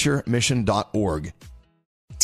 adventuremission.org.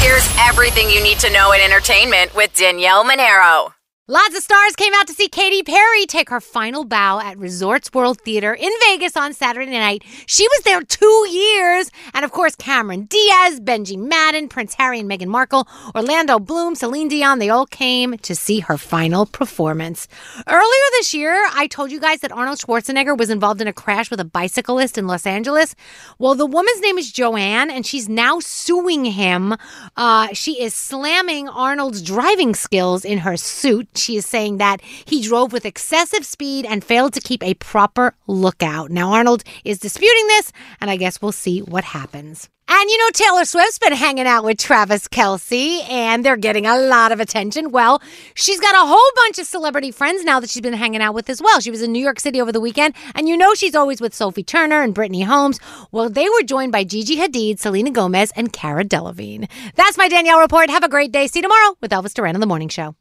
Here's everything you need to know in entertainment with Danielle Monaro. Lots of stars came out to see Katy Perry take her final bow at Resorts World Theater in Vegas on Saturday night. She was there two years. And of course, Cameron Diaz, Benji Madden, Prince Harry and Meghan Markle, Orlando Bloom, Celine Dion, they all came to see her final performance. Earlier this year, I told you guys that Arnold Schwarzenegger was involved in a crash with a bicyclist in Los Angeles. Well, the woman's name is Joanne, and she's now suing him. Uh, she is slamming Arnold's driving skills in her suit. She is saying that he drove with excessive speed and failed to keep a proper lookout. Now, Arnold is disputing this, and I guess we'll see what happens. And you know, Taylor Swift's been hanging out with Travis Kelce and they're getting a lot of attention. Well, she's got a whole bunch of celebrity friends now that she's been hanging out with as well. She was in New York City over the weekend, and you know she's always with Sophie Turner and Brittany Mahomes. Well, they were joined by Gigi Hadid, Selena Gomez, and Cara Delevingne. That's my Danielle report. Have a great day. See you tomorrow with Elvis Duran on the Morning Show.